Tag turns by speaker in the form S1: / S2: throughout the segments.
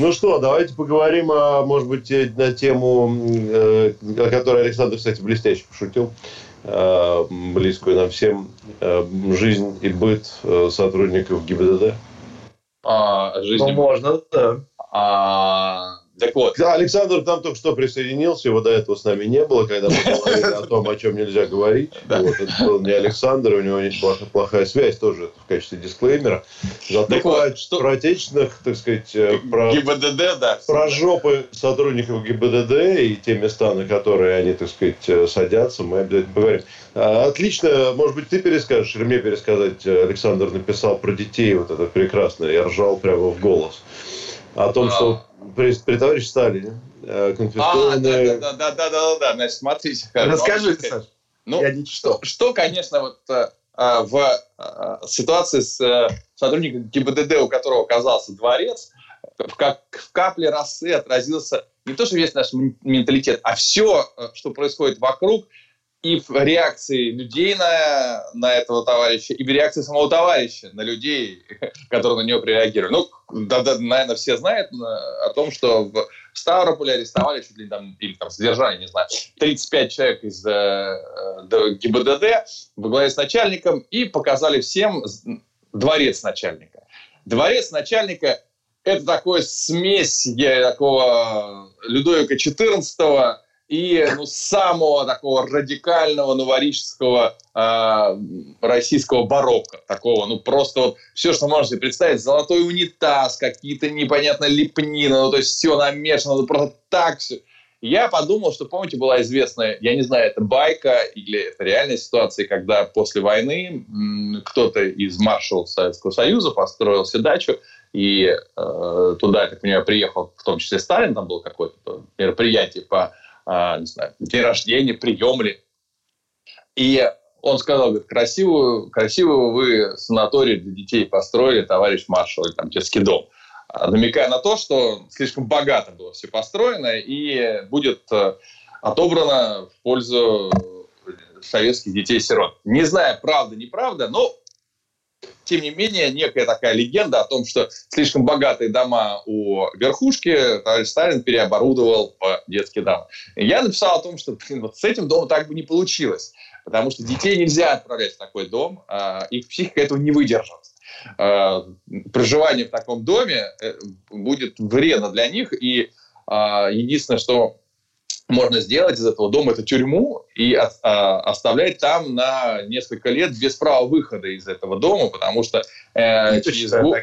S1: Ну что, давайте поговорим, о, может быть, э, на тему, э, о которой Александр, кстати, блестяще пошутил, э, близкую нам всем, жизнь и быт сотрудников ГИБДД.
S2: А, жизнь... Ну,
S1: можно, да.
S2: А, так вот.
S1: Александр там только что присоединился, его до этого с нами не было, когда мы говорили о том, о чем нельзя говорить. Вот, это был не Александр, у него есть плохая связь, тоже в качестве дисклеймера. Зато так про, вот, что... про отечественных, так сказать, э, про,
S2: ГИБДД, да.
S1: Про жопы сотрудников ГИБДД и те места, на которые они, так сказать, э, садятся, мы обязательно поговорим. А, отлично, может быть, ты перескажешь или мне пересказать, э, Александр написал про детей вот это прекрасное, я ржал прямо в голос. О том, а... что при, при товарище Сталине
S2: э, конфискованные... А, да, да, да, да, да, да, значит, смотрите.
S1: Расскажи, Саш.
S2: Ну, Я что, что, конечно, вот э, в ситуации с сотрудником ГИБДД, у которого оказался дворец, как в капле росы отразился не то, что весь наш менталитет, а все, что происходит вокруг – и в реакции людей на, на этого товарища, и в реакции самого товарища на людей, которые на него прореагировали. Ну, да, да, наверное, все знают э, о том, что в Ставрополе арестовали чуть ли там, или там содержали, не знаю, 35 человек из э, э ГИБДД во главе с начальником и показали всем дворец начальника. Дворец начальника – это такой смесь такого Людовика XIV и ну, самого такого радикального новорижского э, российского барокко. Такого, ну, просто вот все, что можете представить. Золотой унитаз, какие-то непонятно лепнины, ну, то есть все намешано, ну, просто так все. Я подумал, что, помните, была известная, я не знаю, это байка или это реальная ситуация, когда после войны кто-то из маршалов Советского Союза построил себе дачу, и э, туда, я так понимаю, приехал в том числе Сталин, там было какое-то мероприятие по а, не знаю, день рождения, прием ли. И он сказал, говорит, красивую, красивую вы санаторий для детей построили, товарищ маршал, или там детский дом. А, намекая на то, что слишком богато было все построено и будет э, отобрано в пользу советских детей-сирот. Не знаю, правда, неправда, но тем не менее, некая такая легенда о том, что слишком богатые дома у верхушки товарищ Сталин переоборудовал в детские дома. И я написал о том, что блин, вот с этим домом так бы не получилось, потому что детей нельзя отправлять в такой дом, а их психика этого не выдержит. А, проживание в таком доме э, будет вредно для них, и а, единственное, что можно сделать из этого дома это тюрьму и а, оставлять там на несколько лет без права выхода из этого дома, потому что э, через, год,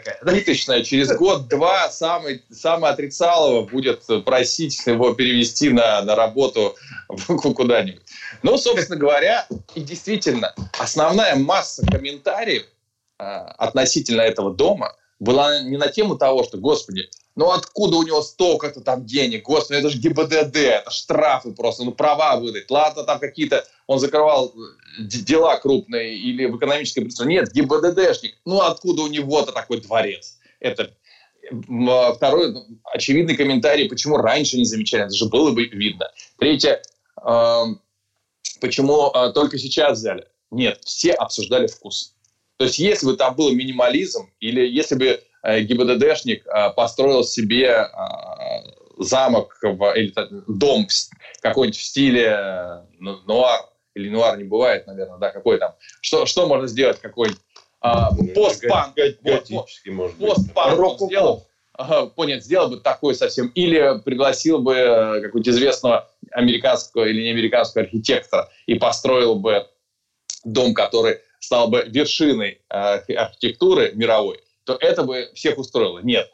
S2: через год-два самый, самый отрицалово будет просить его перевести на, на работу куда-нибудь. Ну, собственно говоря, и действительно, основная масса комментариев э, относительно этого дома была не на тему того, что, господи, ну откуда у него столько-то там денег? Господи, это же ГИБДД, это штрафы просто, ну права выдать. Ладно, там какие-то, он закрывал э, дела крупные или в экономической преступлении. Нет, ГИБДДшник. Ну откуда у него-то такой дворец? Это а, второй ну, очевидный комментарий, почему раньше не замечали, это же было бы видно. Третье, почему э, только сейчас взяли? Нет, все обсуждали вкус. То есть, если бы там был минимализм, или если бы ГИБДДшник э, построил себе э, замок или дом какой-нибудь в стиле нуар, или нуар не бывает, наверное, да, какой там. Что, что можно сделать, какой-нибудь а, постпанк,
S1: готический, может
S2: быть. Постпанк сделал, ага, сделал бы такой совсем, или пригласил бы какого-нибудь известного американского или не американского архитектора и построил бы дом, который стал бы вершиной архитектуры мировой, то это бы всех устроило. Нет.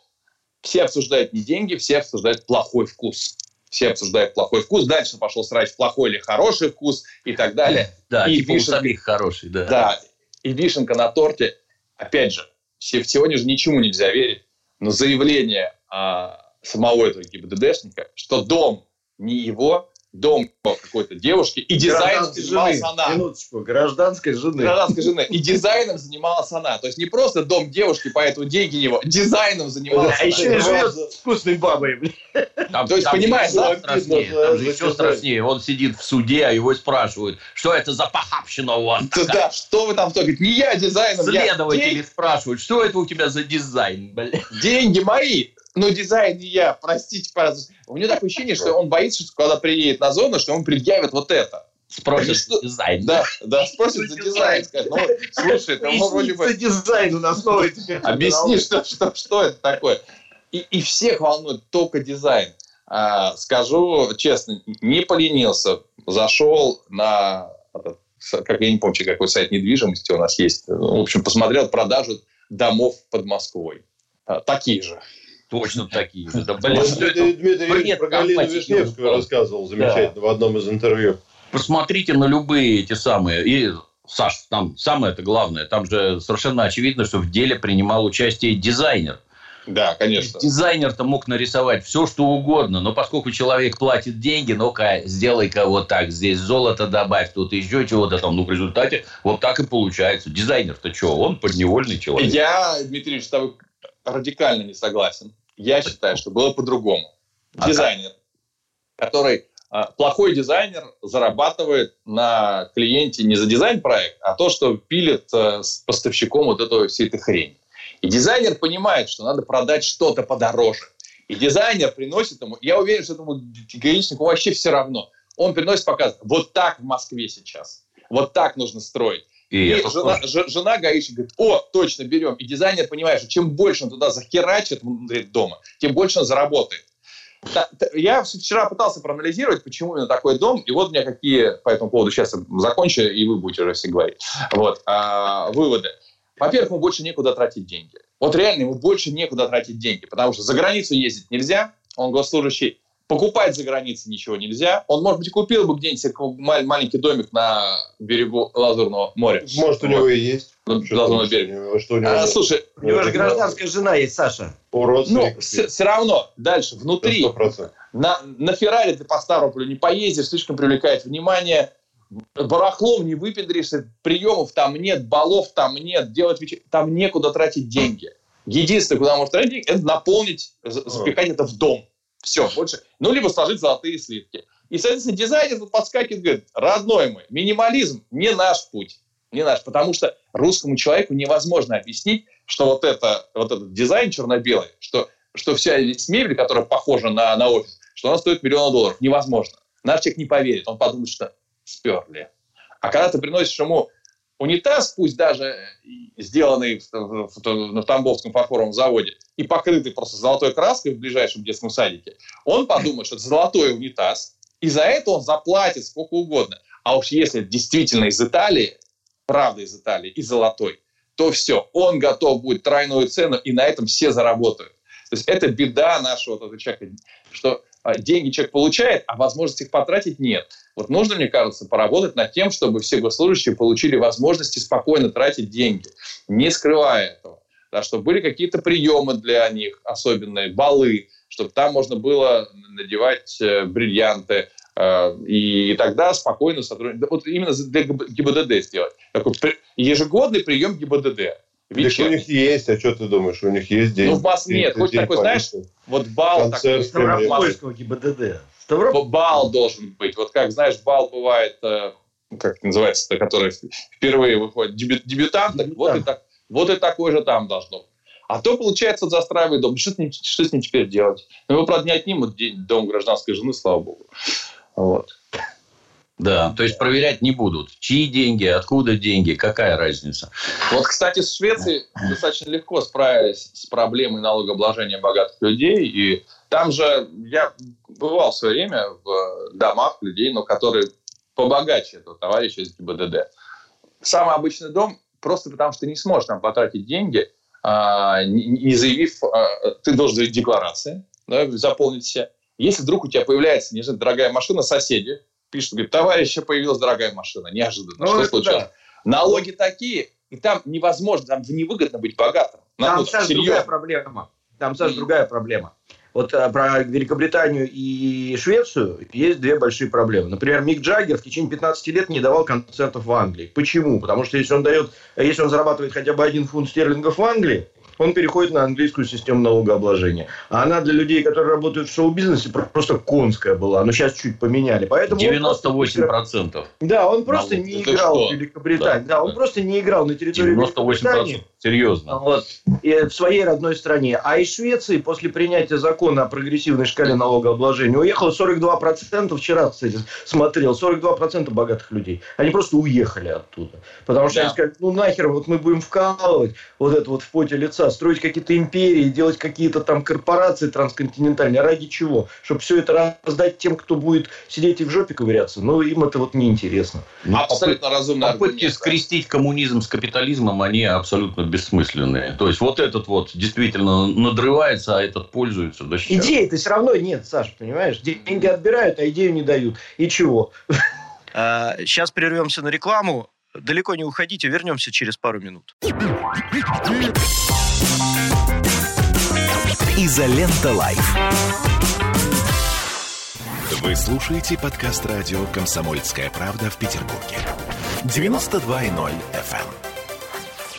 S2: Все обсуждают не деньги, все обсуждают плохой вкус. Все обсуждают плохой вкус. Дальше пошел срать плохой или хороший вкус и так далее.
S3: Да,
S2: и
S3: типа вишенка, у самих хороший, да.
S2: Да, и вишенка на торте. Опять же, сегодня же ничему нельзя верить, но заявление а, самого этого ГИБДДшника, что дом не его, дом какой-то девушки, и дизайном занималась
S3: жены.
S2: она.
S3: Минуточку, гражданской жены.
S2: Гражданской жены. И дизайном занималась она. То есть не просто дом девушки, поэтому деньги него. Дизайном занималась
S3: А еще и живет с вкусной бабой. блин.
S4: Там,
S2: То есть,
S4: там
S2: понимаешь,
S4: еще
S2: да,
S4: страшнее, там же еще страшнее. Он сидит в суде, а его спрашивают, что это за похабщина у вас?
S2: Да, да, что вы там кто? Говорит, не я дизайном, я
S4: Следователи спрашивают, что это у тебя за дизайн, бля?
S2: деньги мои. Но дизайн не я, простите, пожалуйста. У него такое ощущение, что он боится, что когда приедет на зону, что ему предъявят вот это.
S4: Спросят
S2: Что?
S4: дизайн.
S2: Да, да, спросят за дизайн. Скажет, ну, слушай, это ну, вроде бы...
S3: Дизайн у нас новый теперь.
S2: Объясни, что, что, что это такое. И, и всех волнует только дизайн. А, скажу честно, не поленился. Зашел на, как я не помню, какой сайт недвижимости у нас есть. Ну, В общем, посмотрел продажу домов под Москвой. А, такие же.
S4: Точно такие же. Да, блин, что это?
S1: Дмитрий Ильич про Галину Вишневскую рассказывал замечательно в одном из интервью.
S4: Посмотрите на любые эти самые. И, Саш, там самое это главное. Там же совершенно очевидно, что в деле принимал участие дизайнер.
S2: Да, конечно.
S4: Дизайнер-то мог нарисовать все, что угодно, но поскольку человек платит деньги, ну-ка, сделай-ка вот так, здесь золото добавь, тут еще чего-то там. Ну, в результате вот так и получается. Дизайнер-то что? Он подневольный человек.
S2: Я, Дмитрий Ильич, с тобой радикально не согласен. Я считаю, что было по-другому.
S4: А
S2: Дизайнер, который а, плохой дизайнер зарабатывает на клиенте не за дизайн-проект, а то, что пилит э, с поставщиком вот эту всю эту хрень. И дизайнер понимает, что надо продать что-то подороже. И дизайнер приносит ему, я уверен, что этому гаишнику вообще все равно. Он приносит, показывает, вот так в Москве сейчас. Вот так нужно строить.
S4: И
S2: И
S4: это
S2: жена,
S4: тоже.
S2: жена гаишник говорит, о, точно, берем. И дизайнер понимает, что чем больше он туда захерачит внутри дома, тем больше он заработает. Та- та- Я вчера пытался проанализировать, почему именно такой дом, и вот у меня какие по этому поводу сейчас закончу, и вы будете уже все говорить. Вот, а, выводы. Во-первых, ему больше некуда тратить деньги. Вот реально ему больше некуда тратить деньги, потому что за границу ездить нельзя, он госслужащий, покупать за границей ничего нельзя. Он, может быть, и купил бы где-нибудь маленький домик на берегу Лазурного моря.
S1: Может, у него и есть.
S2: Ну,
S1: Что
S2: Лазурного берега.
S1: Что у него
S2: А, слушай,
S3: У него же гражданская жена есть, Саша.
S1: у
S2: ну, все,
S1: есть.
S2: равно, дальше, внутри,
S1: 100%.
S2: на, на Феррари ты по Ставрополю не поездишь, слишком привлекает внимание. Барахлом не выпендришься, приемов там нет, балов там нет, делать вечер... там некуда тратить деньги. Единственное, куда можно тратить деньги, это наполнить, за- запекать это в дом. Все, больше. Ну, либо сложить золотые слитки. И, соответственно, дизайнер тут подскакивает, говорит, родной мой, минимализм не наш путь. Не наш, потому что русскому человеку невозможно объяснить, что вот, это, вот этот дизайн черно-белый, что, что вся мебель, которая похожа на, на офис, что она стоит миллиона долларов. Невозможно. Наш человек не поверит. Он подумает, что сперли. А когда ты приносишь ему унитаз, пусть даже сделанный на Тамбовском фарфоровом заводе и покрытый просто золотой краской в ближайшем детском садике, он подумает, что это золотой унитаз, и за это он заплатит сколько угодно. А уж если это действительно из Италии, правда из Италии, и золотой, то все, он готов будет тройную цену, и на этом все заработают. То есть это беда нашего вот человека, что деньги человек получает, а возможности их потратить нет. Вот нужно, мне кажется, поработать над тем, чтобы все госслужащие получили возможности спокойно тратить деньги, не скрывая этого. Да, чтобы были какие-то приемы для них, особенные, балы, чтобы там можно было надевать э, бриллианты, э, и, тогда спокойно сотрудничать. Вот именно для ГИБДД сделать. Такой ежегодный прием ГИБДД.
S1: Так у них есть, а что ты думаешь, у них есть деньги?
S2: Ну, в Москве нет. Хоть такой, знаешь, Вот бал такой.
S1: Концерт.
S3: Ставропольского ГИБДД. Ставрополь.
S2: Б- Бал должен быть. Вот как, знаешь, бал бывает, э, как это называется, который впервые выходит, дебют, дебютант, так вот, и
S3: Дебютант.
S2: так, вот и такой же там должно быть. А то, получается, застраивает дом. Что с ним, что с ним теперь делать? Ну, его, правда, не отнимут день- дом гражданской жены, слава богу. Вот.
S4: Да, то есть проверять не будут. Чьи деньги, откуда деньги, какая разница.
S2: Вот, кстати, в Швеции достаточно легко справились с проблемой налогообложения богатых людей. И там же я бывал в свое время в домах людей, но которые побогаче этого товарища из ГИБДД. Самый обычный дом просто потому, что ты не сможешь там потратить деньги, а, не заявив, а, ты должен заявить декларации, заполнить все. Если вдруг у тебя появляется, не знаю, дорогая машина, соседи пишут, говорят, товарища, появилась дорогая машина, неожиданно,
S3: Ну,
S2: что случилось?
S3: да.
S2: Налоги такие, и там невозможно, там невыгодно быть богатым. Нам
S3: Там,
S2: серьезно.
S3: другая проблема. Там, Саш, другая проблема. Вот а, про Великобританию и Швецию есть две большие проблемы. Например, Мик Джаггер в течение 15 лет не давал концертов в Англии. Почему? Потому что если он дает, если он зарабатывает хотя бы один фунт стерлингов в Англии, он переходит на английскую систему налогообложения. А она для людей, которые работают в шоу-бизнесе, просто конская была. Но сейчас чуть поменяли. Поэтому
S4: 98%.
S3: Да, он просто не играл в Великобритании. Да, он просто не играл на территории 98%. Великобритании.
S4: Серьезно.
S3: Вот. И в своей родной стране. А из Швеции после принятия закона о прогрессивной шкале налогообложения уехало 42%. Вчера, кстати, смотрел. 42% богатых людей. Они просто уехали оттуда. Потому что да. они сказали, ну нахер, вот мы будем вкалывать вот это вот в поте лица, строить какие-то империи, делать какие-то там корпорации трансконтинентальные. Ради чего? Чтобы все это раздать тем, кто будет сидеть и в жопе ковыряться. Ну, им это вот неинтересно.
S4: Ну, абсолютно разумно. Попытки скрестить коммунизм с капитализмом, они абсолютно бессмысленные. То есть вот этот вот действительно надрывается, а этот пользуется.
S3: Да Идеи-то все равно нет, Саша, понимаешь? Деньги отбирают, а идею не дают. И чего? Сейчас а, прервемся на рекламу. Далеко не уходите, вернемся через пару минут.
S5: Изолента Live. Вы слушаете подкаст радио «Комсомольская правда» в Петербурге. 92.0 FM.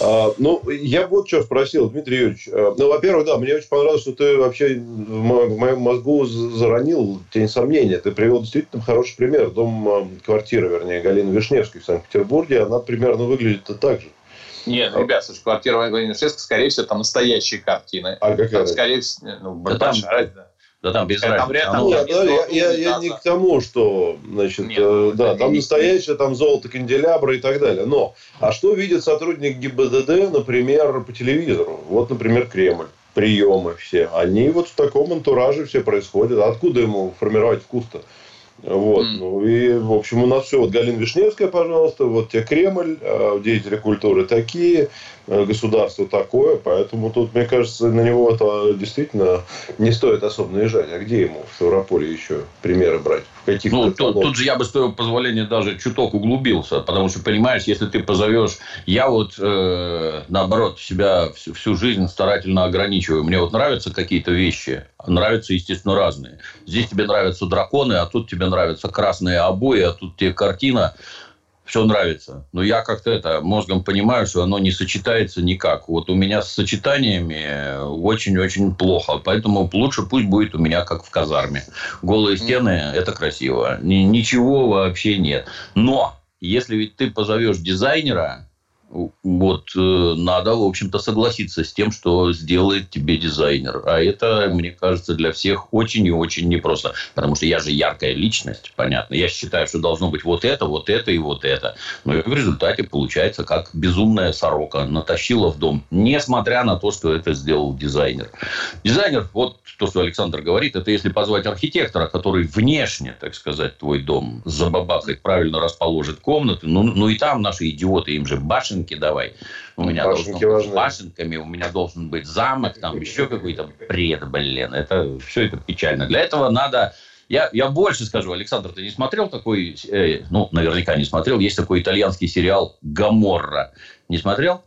S1: А, ну, я вот что спросил, Дмитрий Юрьевич. А, ну, во-первых, да, мне очень понравилось, что ты вообще в моем мозгу заронил тень сомнения. Ты привел действительно хороший пример. Дом, а, квартира, вернее, Галины Вишневской в Санкт-Петербурге, она примерно выглядит так же.
S2: Нет, ребят, слушай, квартира Владимира Шевска, скорее всего, там настоящие картины.
S1: А какая?
S2: Там, скорее всего, ну, да
S4: большая, там, да. Да там без разницы.
S1: Там, нет, да, я, я, я не к тому, что, значит, Нет, э, да, там настоящее, там золото канделябра и так далее. Но, а что видит сотрудник ГИБДД, например, по телевизору? Вот, например, Кремль приемы все. Они вот в таком антураже все происходят. Откуда ему формировать вкус-то? Вот. Mm. Ну, и, в общем, у нас все. Вот Галина Вишневская, пожалуйста, вот тебе Кремль, а, деятели культуры такие, государство такое. Поэтому тут, мне кажется, на него это действительно не стоит особо наезжать. А где ему в Ставрополе еще примеры брать? В
S4: каких ну, тут, тут же я бы, с твоего позволения, даже чуток углубился. Потому что, понимаешь, если ты позовешь... Я вот, э, наоборот, себя всю, всю жизнь старательно ограничиваю. Мне вот нравятся какие-то вещи. Нравятся, естественно, разные. Здесь тебе нравятся драконы, а тут тебе нравятся красные обои, а тут тебе картина все нравится. Но я как-то это мозгом понимаю, что оно не сочетается никак. Вот у меня с сочетаниями очень-очень плохо. Поэтому лучше пусть будет у меня как в казарме. Голые стены – это красиво. Ничего вообще нет. Но если ведь ты позовешь дизайнера, вот э, надо, в общем-то, согласиться с тем, что сделает тебе дизайнер. А это, мне кажется, для всех очень и очень непросто. Потому что я же яркая личность, понятно. Я считаю, что должно быть вот это, вот это и вот это. Но в результате получается, как безумная сорока натащила в дом, несмотря на то, что это сделал дизайнер. Дизайнер, вот то, что Александр говорит, это если позвать архитектора, который внешне, так сказать, твой дом забабахает, правильно расположит комнаты, ну, ну и там наши идиоты, им же башен башенки давай. У меня Башенки должен быть башенками, у меня должен быть замок, там еще какой-то бред, блин. Это все это печально. Для этого надо я, я больше скажу, Александр, ты не смотрел такой, э, ну, наверняка не смотрел, есть такой итальянский сериал «Гаморра». Не смотрел?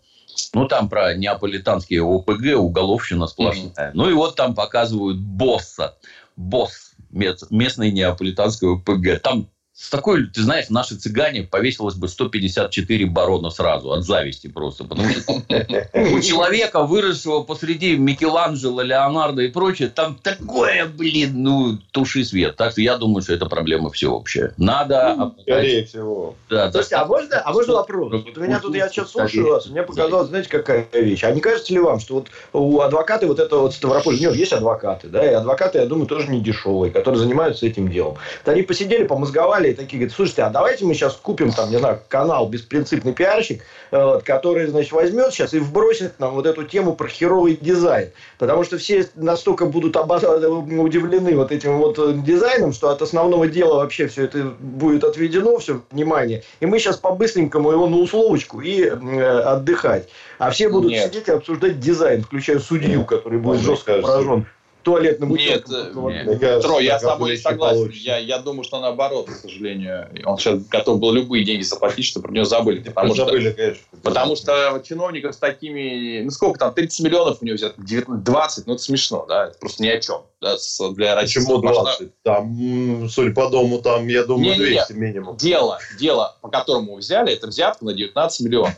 S4: Ну, там про неаполитанские ОПГ, уголовщина сплошная. Mm-hmm. Ну, и вот там показывают босса. Босс местной неаполитанской ОПГ. Там с такой, ты знаешь, наши цыгане повесилось бы 154 барона сразу от зависти просто. Потому что у человека, выросшего посреди Микеланджело, Леонардо и прочее, там такое, блин, ну, туши свет. Так что я думаю, что это проблема всеобщая. Надо...
S1: Ну, скорее всего.
S3: Да, Слушайте, а можно, а можно вопрос? Вот у меня тут, я сейчас слушаю вас, мне показалось, знаете, какая вещь. А не кажется ли вам, что вот у адвоката вот это вот Ставрополь, у него есть адвокаты, да, и адвокаты, я думаю, тоже не дешевые, которые занимаются этим делом. Вот они посидели, помозговали, и такие говорят, слушайте, а давайте мы сейчас купим там, не знаю, канал «Беспринципный пиарщик», вот, который, значит, возьмет сейчас и вбросит нам вот эту тему про херовый дизайн. Потому что все настолько будут удивлены вот этим вот дизайном, что от основного дела вообще все это будет отведено, все внимание. И мы сейчас по-быстренькому его на условочку и э, отдыхать. А все будут Нет. сидеть и обсуждать дизайн, включая судью, который будет жестко поражен туалетным
S2: Нет, нет. Тро, я с тобой не согласен. Я, я думаю, что наоборот, к сожалению. Он сейчас готов был любые деньги заплатить, чтобы про него забыли. Потому что, забыли, конечно. Потому что чиновников с такими... Ну, сколько там? 30 миллионов у него взято? 20? Ну, это смешно, да? Это просто ни о чем. Да,
S1: для Почему 20? Там, судя по дому, там, я думаю, не, 200 не, минимум.
S2: Дело, дело, по которому взяли, это взятка на 19 миллионов.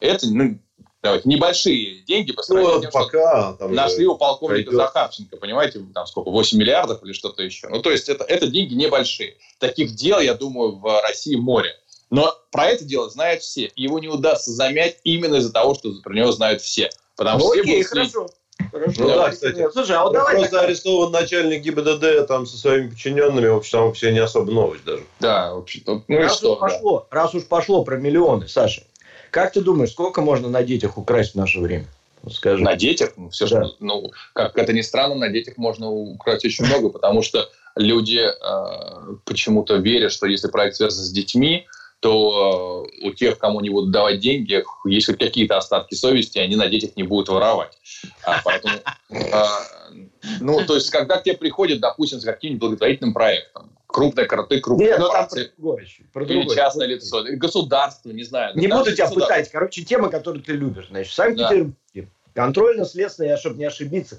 S2: Это, ну, давайте, небольшие деньги по сравнению ну, с тем, пока, там нашли у полковника пойдет. Захарченко, понимаете, там сколько, 8 миллиардов или что-то еще. Ну, то есть, это, это деньги небольшие. Таких дел, я думаю, в России море. Но про это дело знают все. Его не удастся замять именно из-за того, что про него знают все. Потому
S3: ну, что окей, все хорошо. Хорошо. Ну, да,
S1: кстати. Нет. Слушай, а вот давай просто так... арестован начальник ГИБДД там со своими подчиненными, в общем, вообще не особо новость даже.
S2: Да, вообще. Ну,
S3: раз, что, уж да. пошло, раз уж пошло про миллионы, Саша, как ты думаешь, сколько можно на детях украсть в наше время?
S2: Скажи. На детях? Ну, все да. что, ну, как это ни странно, на детях можно украсть очень много, потому что люди э, почему-то верят, что если проект связан с детьми, то э, у тех, кому не будут давать деньги, хоть какие-то остатки совести, они на детях не будут воровать. А, поэтому, э, ну, то есть, когда к тебе приходят, допустим, с каким-нибудь благотворительным проектом, крупные кроты, крупные Нет,
S3: там про другое,
S2: про другое. Или частное лицо, государство, не знаю.
S3: Не буду тебя пытать. Короче, тема, которую ты любишь. Значит, в Санкт-Петербурге да. контрольно-следственная, чтобы не ошибиться,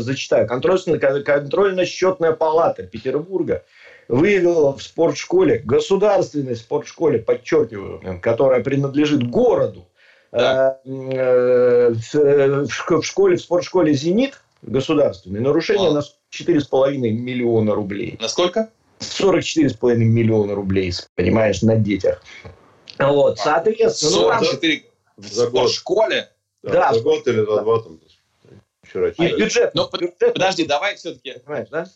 S3: зачитаю, контрольно-счетная палата Петербурга выявила в спортшколе, государственной спортшколе, подчеркиваю, которая принадлежит городу, да. э, э, в, в школе, в спортшколе «Зенит» государственной нарушение а. на 4,5 миллиона рублей.
S2: Насколько?
S3: 44,5 миллиона рублей, понимаешь, на детях. Вот, соответственно...
S2: 44 ну, в спортшколе?
S1: Да, да, за год или за два там.
S2: Вчера. И бюджет. Но, бюджет. Подожди, давай все-таки... Понимаешь, да?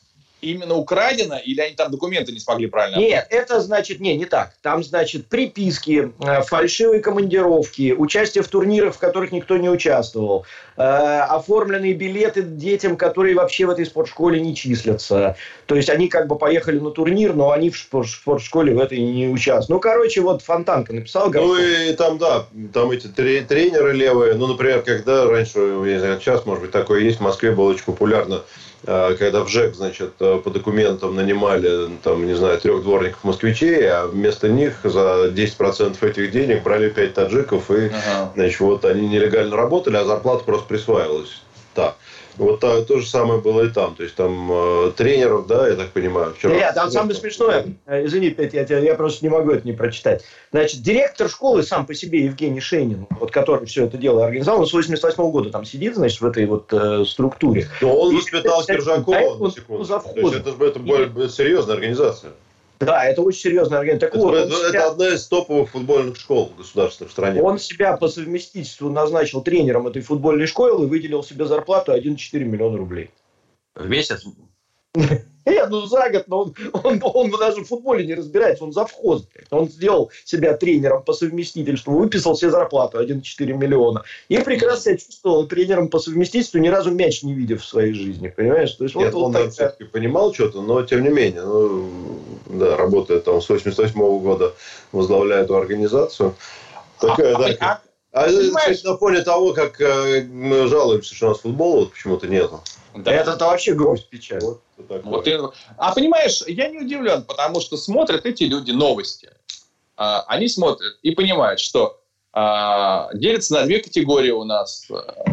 S2: Именно украдено, или они там документы не смогли правильно
S3: Нет, это значит, не, не так. Там, значит, приписки, э, фальшивые командировки, участие в турнирах, в которых никто не участвовал, э, оформленные билеты детям, которые вообще в этой спортшколе не числятся. То есть они как бы поехали на турнир, но они в спортшколе в этой не участвуют. Ну, короче, вот Фонтанка написал.
S1: Ну, и там, да, там эти тренеры левые, ну, например, когда раньше, я не знаю, сейчас, может быть, такое есть, в Москве было очень популярно когда в ЖЭК, значит, э, по документам нанимали, там, не знаю, трех дворников москвичей, а вместо них за 10% этих денег брали 5 таджиков, и, ага. значит, вот они нелегально работали, а зарплата просто присваивалась. Так. Вот то, то же самое было и там. То есть там э, тренеров, да, я так понимаю.
S3: Вчера... Нет, там самое смешное, э, извини, Петя, я, тебя, я просто не могу это не прочитать. Значит, директор школы сам по себе Евгений Шейнин, вот который все это дело организовал, он с 88 -го года там сидит, значит, в этой вот э, структуре.
S1: Но он воспитал Киржакова, на секунду. То есть это, это более серьезная организация.
S3: Да, это очень серьезная организация.
S1: Так это, вот, это, себя... одна из топовых футбольных школ государственных в стране.
S3: Он себя по совместительству назначил тренером этой футбольной школы и выделил себе зарплату 1,4 миллиона рублей.
S2: В месяц?
S3: Нет, ну за год, но он, он, он даже в футболе не разбирается, он завхоз. Он сделал себя тренером по совместительству, выписал себе зарплату 1,4 миллиона. И прекрасно себя чувствовал тренером по совместительству, ни разу мяч не видев в своей жизни, понимаешь?
S1: То есть, Нет, вот, он, так... все-таки понимал что-то, но тем не менее, ну, да, работает там с 88 -го года, возглавляет эту организацию. Такая, а, да, а, а, кстати, на фоне того, как э, мы жалуемся, что у нас футбола вот почему-то нету.
S3: Да. Это вообще грусть печаль. Вот,
S2: вот и, а понимаешь, я не удивлен, потому что смотрят эти люди новости. А, они смотрят и понимают, что а, делятся на две категории у нас а,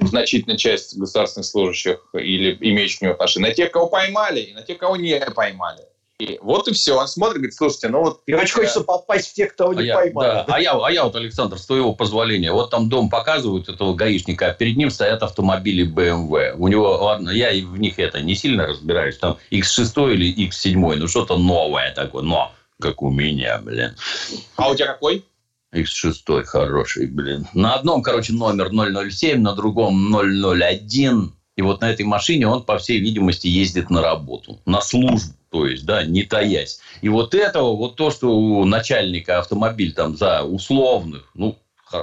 S2: значительная часть государственных служащих или имеющих к нему отношение. На тех, кого поймали, и на тех, кого не поймали. И вот и все. Он смотрит, говорит, слушайте, ну вот...
S3: И очень хочется попасть в тех, кто не а поймал.
S4: Да. А, я, а я вот, Александр, с твоего позволения, вот там дом показывают этого гаишника, а перед ним стоят автомобили BMW. У него, ладно, я в них это не сильно разбираюсь, там X6 или X7, ну что-то новое такое, но как у меня, блин.
S2: А у тебя какой?
S4: X6 хороший, блин. На одном, короче, номер 007, на другом 001. И вот на этой машине он, по всей видимости, ездит на работу, на службу то есть, да, не таясь. И вот этого, вот то, что у начальника автомобиль там за условных, ну,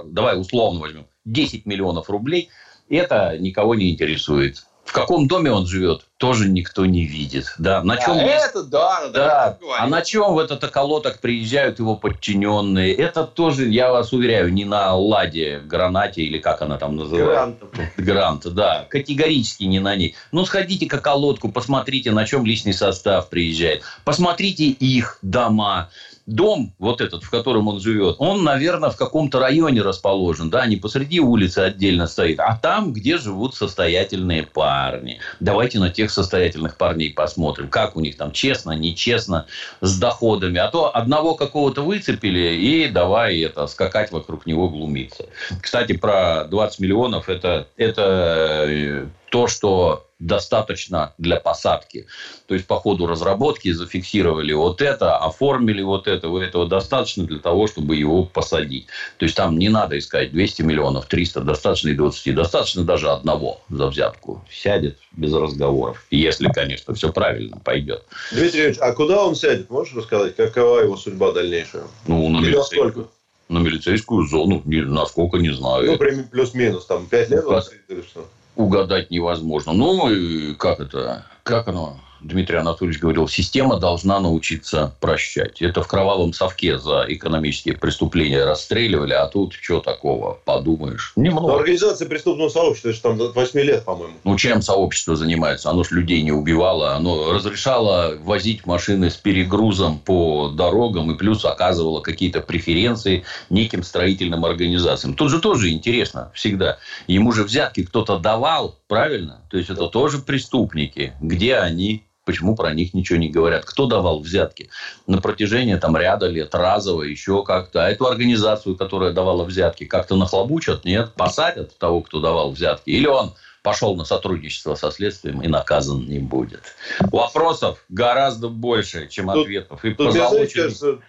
S4: давай условно возьмем, 10 миллионов рублей, это никого не интересует. В каком доме он живет, тоже никто не видит. Да, на чем... А
S2: это да,
S4: да. да. А на чем в этот околоток приезжают его подчиненные? Это тоже, я вас уверяю, не на Ладе, Гранате или как она там называется. Грант. Грант, да. Категорически не на ней. Ну, сходите к околотку, посмотрите, на чем личный состав приезжает. Посмотрите их дома дом, вот этот, в котором он живет, он, наверное, в каком-то районе расположен, да, не посреди улицы отдельно стоит, а там, где живут состоятельные парни. Давайте на тех состоятельных парней посмотрим, как у них там честно, нечестно, с доходами. А то одного какого-то выцепили, и давай это, скакать вокруг него глумиться. Кстати, про 20 миллионов, это, это э, то, что достаточно для посадки. То есть, по ходу разработки зафиксировали вот это, оформили вот это, вот этого достаточно для того, чтобы его посадить. То есть, там не надо искать 200 миллионов, 300, достаточно и 20, достаточно даже одного за взятку. Сядет без разговоров. Если, конечно, все правильно пойдет.
S1: Дмитрий Ильич, а куда он сядет? Можешь рассказать, какова его судьба дальнейшая?
S4: Ну, на Или сколько? На милицейскую зону, насколько не знаю.
S1: Ну, плюс-минус, там, 5 лет
S4: или что? Угадать невозможно. Ну, и как это, как оно Дмитрий Анатольевич говорил, система должна научиться прощать. Это в кровавом совке за экономические преступления расстреливали, а тут что такого, подумаешь.
S1: Немного. Но организация преступного сообщества, это же там до 8 лет, по-моему.
S4: Ну, чем сообщество занимается? Оно ж людей не убивало, оно разрешало возить машины с перегрузом по дорогам и плюс оказывало какие-то преференции неким строительным организациям. Тут же тоже интересно всегда. Ему же взятки кто-то давал, правильно? То есть, это тоже преступники. Где они? Почему про них ничего не говорят? Кто давал взятки? На протяжении там, ряда лет, разово, еще как-то. А эту организацию, которая давала взятки, как-то нахлобучат? Нет? Посадят того, кто давал взятки? Или он пошел на сотрудничество со следствием и наказан не будет. Вопросов гораздо больше, чем ответов. И
S1: тут, кажется,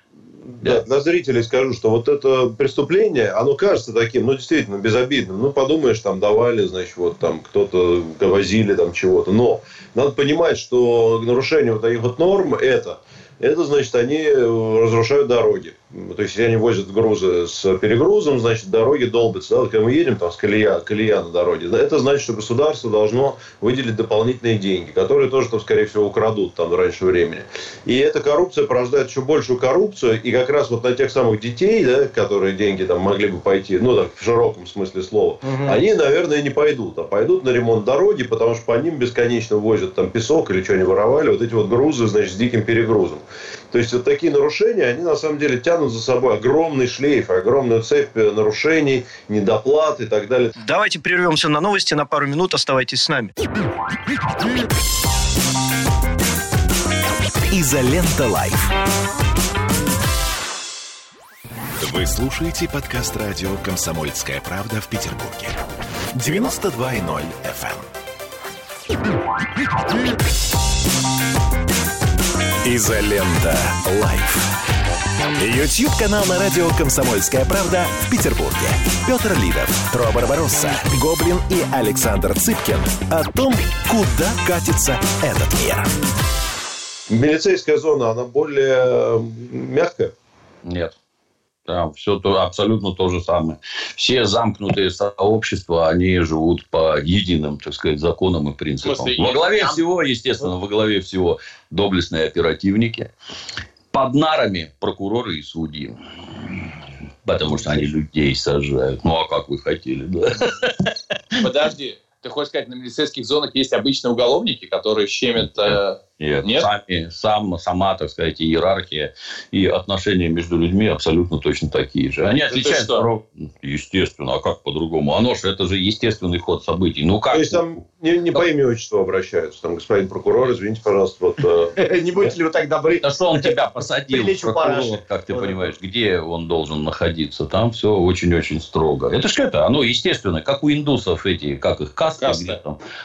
S1: да, для зрителей скажу, что вот это преступление, оно кажется таким, ну, действительно, безобидным. Ну, подумаешь, там давали, значит, вот там кто-то возили там чего-то. Но надо понимать, что нарушение вот таких вот норм это, это значит, они разрушают дороги. То есть, они возят грузы с перегрузом, значит, дороги долбятся. Да? Когда мы едем там с колея, колея на дороге, это значит, что государство должно выделить дополнительные деньги, которые тоже, там, скорее всего, украдут там раньше времени. И эта коррупция порождает еще большую коррупцию. И как раз вот на тех самых детей, да, которые деньги там могли бы пойти, ну, так, в широком смысле слова, угу. они, наверное, не пойдут. А пойдут на ремонт дороги, потому что по ним бесконечно возят там песок или что-нибудь воровали. Вот эти вот грузы, значит, с диким перегрузом. То есть, вот такие нарушения, они на самом деле тянут за собой огромный шлейф, огромную цепь нарушений, недоплат и так далее.
S3: Давайте прервемся на новости на пару минут. Оставайтесь с нами.
S5: Изолента Live. Вы слушаете подкаст радио «Комсомольская правда» в Петербурге. 92.0 FM. Изолента. Live. YouTube-канал на радио «Комсомольская правда» в Петербурге. Петр Лидов, Тро Барбаросса, Гоблин и Александр Цыпкин о том, куда катится этот мир.
S1: Милицейская зона, она более мягкая?
S4: Нет. Там все то, абсолютно то же самое. Все замкнутые сообщества, они живут по единым, так сказать, законам и принципам. Смысле, во главе там... всего, естественно, во главе всего доблестные оперативники под нарами прокуроры и судьи. Потому что они людей сажают. Ну, а как вы хотели, да?
S2: Подожди. Ты хочешь сказать, на милицейских зонах есть обычные уголовники, которые щемят э,
S4: нет, Нет? Сами, сам, сама, так сказать, иерархия и отношения между людьми абсолютно точно такие же. Они отличаются... Что? Естественно, а как по-другому? Оно же, это же естественный ход событий. Ну, как?
S1: То есть, там не, не по имени отчеству обращаются. Там, господин прокурор, извините, пожалуйста, вот...
S3: Э, не будете ли вы так добры?
S4: Да что он тебя посадил, прокурор, как ты понимаешь, где он должен находиться? Там все очень-очень строго. Это же это, оно естественно, как у индусов эти, как их касты,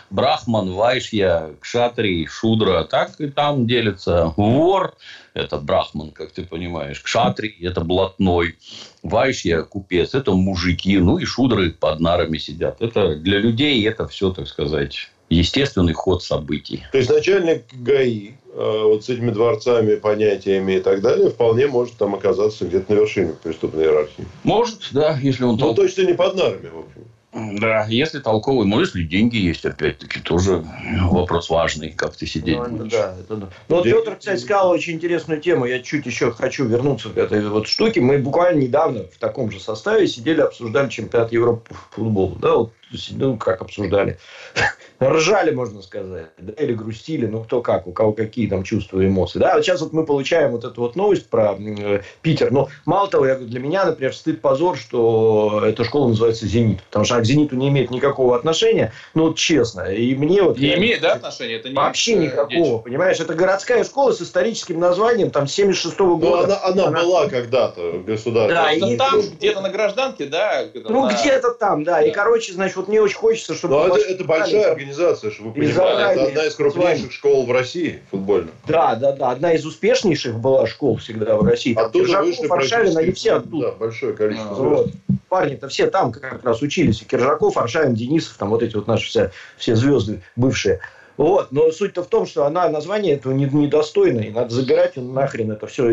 S4: Брахман, Вайшья, Кшатри, Шудра, так так и там делится. Вор – это брахман, как ты понимаешь. Кшатри – это блатной. Вайшья – купец. Это мужики. Ну, и шудры под нарами сидят. Это для людей это все, так сказать, естественный ход событий.
S1: То есть, начальник ГАИ э, вот с этими дворцами, понятиями и так далее, вполне может там оказаться где-то на вершине преступной иерархии.
S4: Может, да, если он...
S1: Ну, точно не под нарами, в общем.
S4: Да, если толковый, ну, если деньги есть, опять-таки, тоже вопрос важный, как ты сидеть
S3: Ну,
S4: будешь.
S3: да, это да. Ну, вот Петр, кстати, сказал очень интересную тему. Я чуть еще хочу вернуться к этой вот штуке. Мы буквально недавно в таком же составе сидели, обсуждали чемпионат Европы по футболу. Да, вот, ну, как обсуждали. Ржали, можно сказать. Да, или грустили. Ну, кто как, у кого какие там чувства и эмоции. Да, вот сейчас вот мы получаем вот эту вот новость про э, Питер. Но мало того, я говорю, для меня, например, стыд позор, что эта школа называется «Зенит». Потому что она к «Зениту» не имеет никакого отношения. Ну, вот честно. И мне вот...
S2: Не
S3: я-
S2: имеет, да, отношения? Это не
S3: Вообще
S2: э,
S3: никакого, понимаешь? Это городская школа с историческим названием, там, 76-го
S1: Ну,
S3: года.
S1: она, она
S3: Она-
S1: была когда-то государством.
S3: Да, и-
S2: там, где-то на гражданке, да?
S3: Ну,
S2: на-
S3: где-то там, да. И,
S2: Да.
S3: короче, значит, вот мне очень хочется, чтобы...
S1: Но это,
S3: ваши
S1: это большая
S3: там-
S1: организация, чтобы вы понимали. Это одна из крупнейших школ в России футбольных.
S3: Да, да, да. Одна из успешнейших была школ всегда в России. Там
S1: Оттуда
S3: Киржаков,
S1: вышли
S3: Аршавин, они все оттуда.
S1: да, большое количество
S2: А,
S1: звезд.
S3: Вот. Парни-то все там как раз учились. И Киржаков, Аршавин, Денисов, там вот эти вот наши все, все звезды бывшие. Вот. Но суть-то в том, что она название этого не- недостойно, и надо забирать нахрен это все.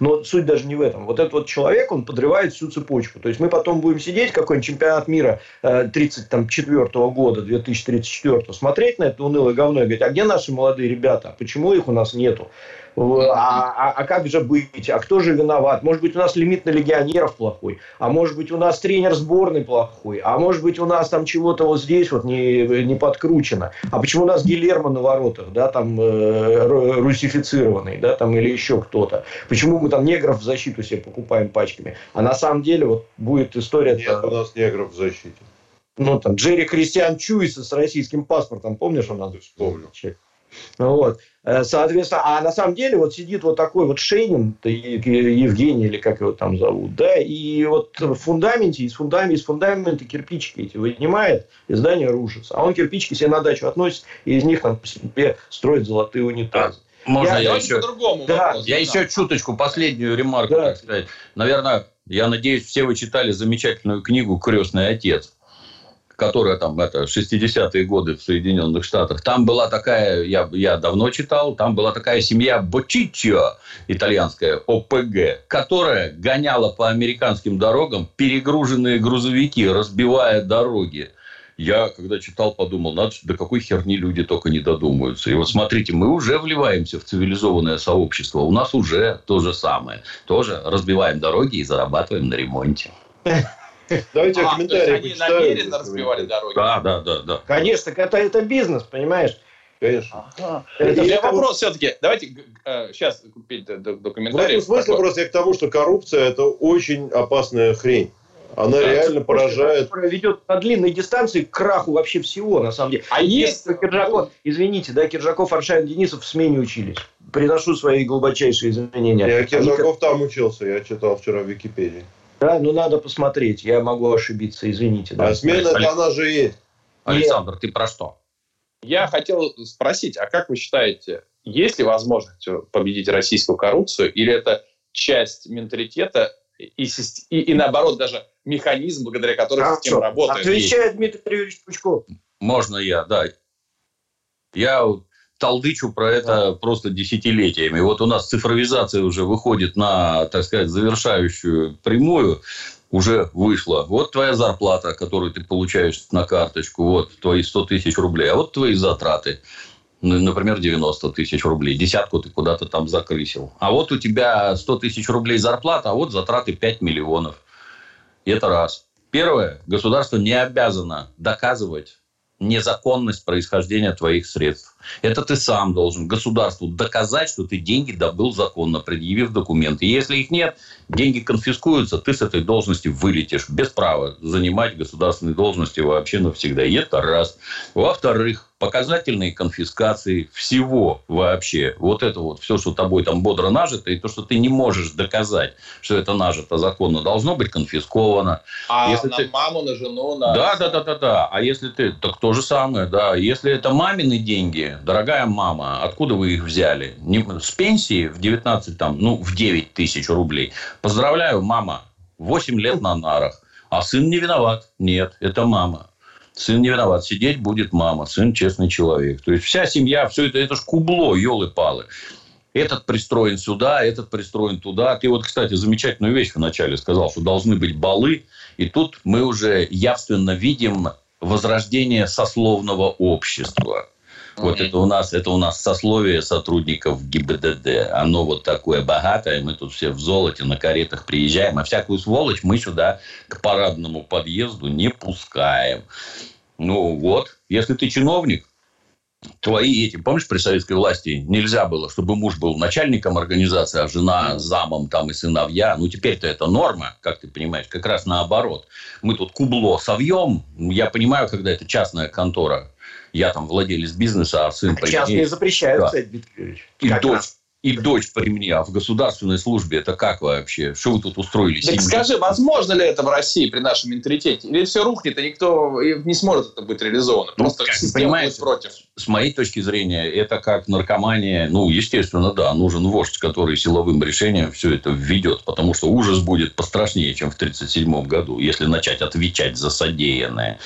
S3: Но суть даже не в этом. Вот этот вот человек, он подрывает всю цепочку. То есть мы потом будем сидеть, какой-нибудь чемпионат мира 1934 года, 2034, смотреть на это унылое говно и говорить, а где наши молодые ребята? Почему их у нас нету? А, а- а как же быть? А кто же виноват? Может быть, у нас лимит на легионеров плохой, а может быть, у нас тренер сборной плохой, а может быть, у нас там чего-то вот здесь вот не, не подкручено. А почему у нас Гилермо на воротах, да, там э, ру- русифицированный, да, там или еще кто-то? Почему мы там негров в защиту себе покупаем пачками? А на самом деле вот будет история...
S1: Нет у нас негров в защите.
S3: Ну, там, Джерри Кристиан Чуиса с российским паспортом, помнишь, у нас?
S1: Вспомнил.
S3: Ну, Вот. Э, Соответственно, а на самом деле вот сидит вот такой вот Шейнин, Евгений или как его там зовут, да, и вот в фундаменте, из фундамента, из фундамента кирпичики эти вынимает, и здание рушится. А он кирпичики себе на дачу относит, и из них там себе строит золотые унитазы.
S4: Можно
S3: Я-
S4: я, еще...
S2: по-другому
S3: Да.
S2: вопрос
S4: Я
S2: задам.
S4: еще чуточку, последнюю ремарку,
S3: Да.
S4: так сказать. Наверное, я надеюсь, все вы читали замечательную книгу «Крестный отец», которая там, это, 60-е годы в Соединенных Штатах. Там была такая, я, я давно читал, там была такая семья Бочиччо, итальянская, ОПГ, которая гоняла по американским дорогам перегруженные грузовики, разбивая дороги. Я, когда читал, подумал, надо, до какой херни люди только не додумаются. И вот смотрите, мы уже вливаемся в цивилизованное сообщество. У нас уже то же самое. Тоже разбиваем дороги и зарабатываем на ремонте.
S1: Давайте
S2: А, то
S1: комментарии
S2: есть они
S1: почитаю.
S2: намеренно разбивали дороги?
S4: Да, да, да, да.
S3: Конечно, так это, это бизнес, понимаешь?
S1: Конечно.
S3: Это
S2: У меня вопрос все-таки. Давайте сейчас до, до, до
S1: В этом смысле
S2: Такой.
S1: просто я к тому, что коррупция – это очень опасная хрень. Она
S2: Да,
S1: реально поражает.
S3: которая ведет на длинной дистанции к краху вообще всего, на самом деле.
S2: А есть...
S3: Если Киржаков, извините, да, Киржаков, Аршавин, Денисов в смене учились. Приношу свои глубочайшие извинения.
S1: Я
S3: Они
S1: Киржаков там учился, я читал вчера в Википедии.
S3: Да, ну надо посмотреть. Я могу ошибиться, извините. Да.
S1: А смена
S4: Олег-
S1: она же есть.
S4: Александр, ты про что?
S2: Я хотел спросить, а как вы считаете, есть ли возможность победить российскую коррупцию, или это часть менталитета и, и, и наоборот даже механизм, благодаря которому
S3: Хорошо.
S2: система работает?
S3: Отвечает Дмитрий Юрьевич Пучков.
S4: Можно я, да. Я вот толдычу про это просто десятилетиями. Вот у нас цифровизация уже выходит на, так сказать, завершающую прямую. Уже вышла. Вот твоя зарплата, которую ты получаешь на карточку. Вот твои 100 тысяч рублей. А вот твои затраты. Ну, Например, 90 тысяч рублей. Десятку ты куда-то там закрысил. А вот у тебя 100 тысяч рублей зарплата, а вот затраты 5 миллионов. И это раз. Первое. Государство не обязано доказывать незаконность происхождения твоих средств. Это ты сам должен государству доказать, что ты деньги добыл законно, предъявив документы. Если их нет, деньги конфискуются, ты с этой должности вылетишь без права занимать государственные должности вообще навсегда. И это раз. Во-вторых, показательные конфискации всего вообще. Вот это вот все, что тобой там бодро нажито, и то, что ты не можешь доказать, что это нажито законно, должно быть конфисковано.
S2: А
S4: Если
S2: на
S4: ты-
S2: маму, на жену, на...
S4: Да, да, да, да, да. А если ты, так то же самое, да. Если это мамины деньги, дорогая мама, откуда вы их взяли? Не- с пенсии в 19, там, ну, в 9 тысяч рублей. Поздравляю, мама, 8 лет на нарах. А сын не виноват. Нет, это мама. Сын не виноват. Сидеть будет мама. Сын честный человек. То есть, вся семья, все это, это ж кубло, елы-палы. Этот пристроен сюда, этот пристроен туда. Ты вот, кстати, замечательную вещь вначале сказал, что должны быть балы. И тут мы уже явственно видим возрождение сословного общества. Вот это у нас, это у нас сословие сотрудников ГИБДД. Оно вот такое богатое. Мы тут все в золоте на каретах приезжаем. А всякую сволочь мы сюда к парадному подъезду не пускаем. Ну вот, если ты чиновник, твои эти, помнишь, при советской власти нельзя было, чтобы муж был начальником организации, а жена замом там и сыновья. Ну, теперь-то это норма, как ты понимаешь, как раз наоборот. Мы тут кубло совьем. Я понимаю, когда это частная контора я там владелец бизнеса, а сын...
S3: Частные запрещают, да. Дмитрий
S4: И как дочь, и дочь при мне, а в государственной службе это как вообще? Что вы тут устроили?
S2: Так скажи, возможно ли это в России при нашем менталитете? Или все рухнет, и никто не сможет это быть реализовано?
S4: Ну, Просто система будет против. С моей точки зрения, это как наркомания. Ну, естественно, да, нужен вождь, который силовым решением все это введет. Потому что ужас будет пострашнее, чем в 1937 году, если начать отвечать за содеянное.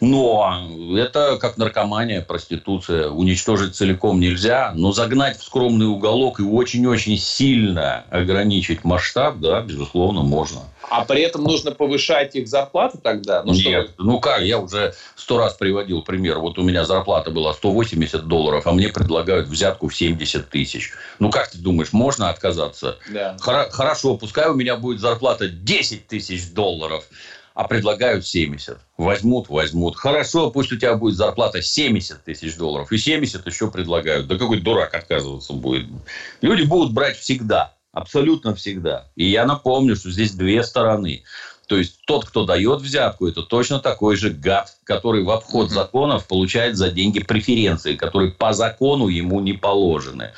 S4: Но это как наркомания, проституция. Уничтожить целиком нельзя, но загнать в скромный уголок и очень-очень сильно ограничить масштаб, да, безусловно, можно.
S2: А при этом нужно повышать их зарплаты тогда?
S4: Ну, Нет, что... ну как, я уже сто раз приводил пример. Вот у меня зарплата была 180 долларов, а мне предлагают взятку в 70 тысяч. Ну как ты думаешь, можно отказаться? Да. Хор- хорошо, пускай у меня будет зарплата 10 тысяч долларов а предлагают 70. Возьмут, возьмут. Хорошо, пусть у тебя будет зарплата 70 тысяч долларов. И 70 еще предлагают. Да какой дурак отказываться будет. Люди будут брать всегда. Абсолютно всегда. И я напомню, что здесь две стороны. То есть тот, кто дает взятку, это точно такой же гад, который в обход законов получает за деньги преференции, которые по закону ему не положены.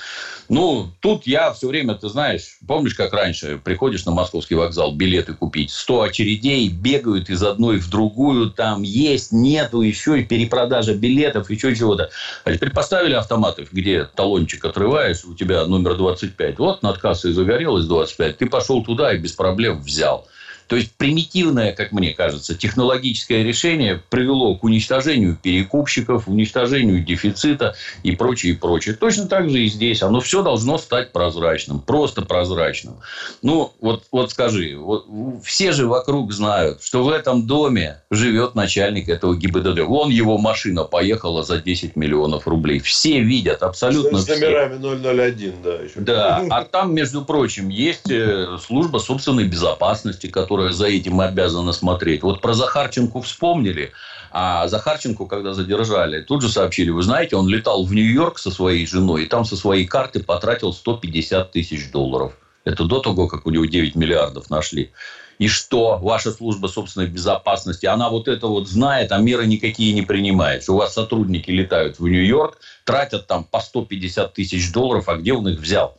S4: Ну, тут я все время, ты знаешь, помнишь, как раньше, приходишь на московский вокзал билеты купить, 100 очередей, бегают из одной в другую, там есть, нету, еще и перепродажа билетов, еще чего-то. А теперь поставили автоматы, где талончик отрываешь, у тебя номер 25, вот над кассой загорелось 25, ты пошел туда и без проблем взял. То есть примитивное, как мне кажется, технологическое решение привело к уничтожению перекупщиков, уничтожению дефицита и прочее, и прочее. Точно так же и здесь. Оно все должно стать прозрачным, просто прозрачным. Ну, вот, вот скажи, вот, все же вокруг знают, что в этом доме живет начальник этого ГИБДД. Вон его машина поехала за 10 миллионов рублей. Все видят, абсолютно
S1: С номерами 001, да. Еще.
S4: Да, а там, между прочим, есть э, служба собственной безопасности, которая которая за этим обязана смотреть. Вот про Захарченко вспомнили, а Захарченко, когда задержали, тут же сообщили, вы знаете, он летал в Нью-Йорк со своей женой, и там со своей карты потратил 150 тысяч долларов. Это до того, как у него 9 миллиардов нашли. И что? Ваша служба собственной безопасности, она вот это вот знает, а меры никакие не принимает. Что у вас сотрудники летают в Нью-Йорк, тратят там по 150 тысяч долларов, а где он их взял?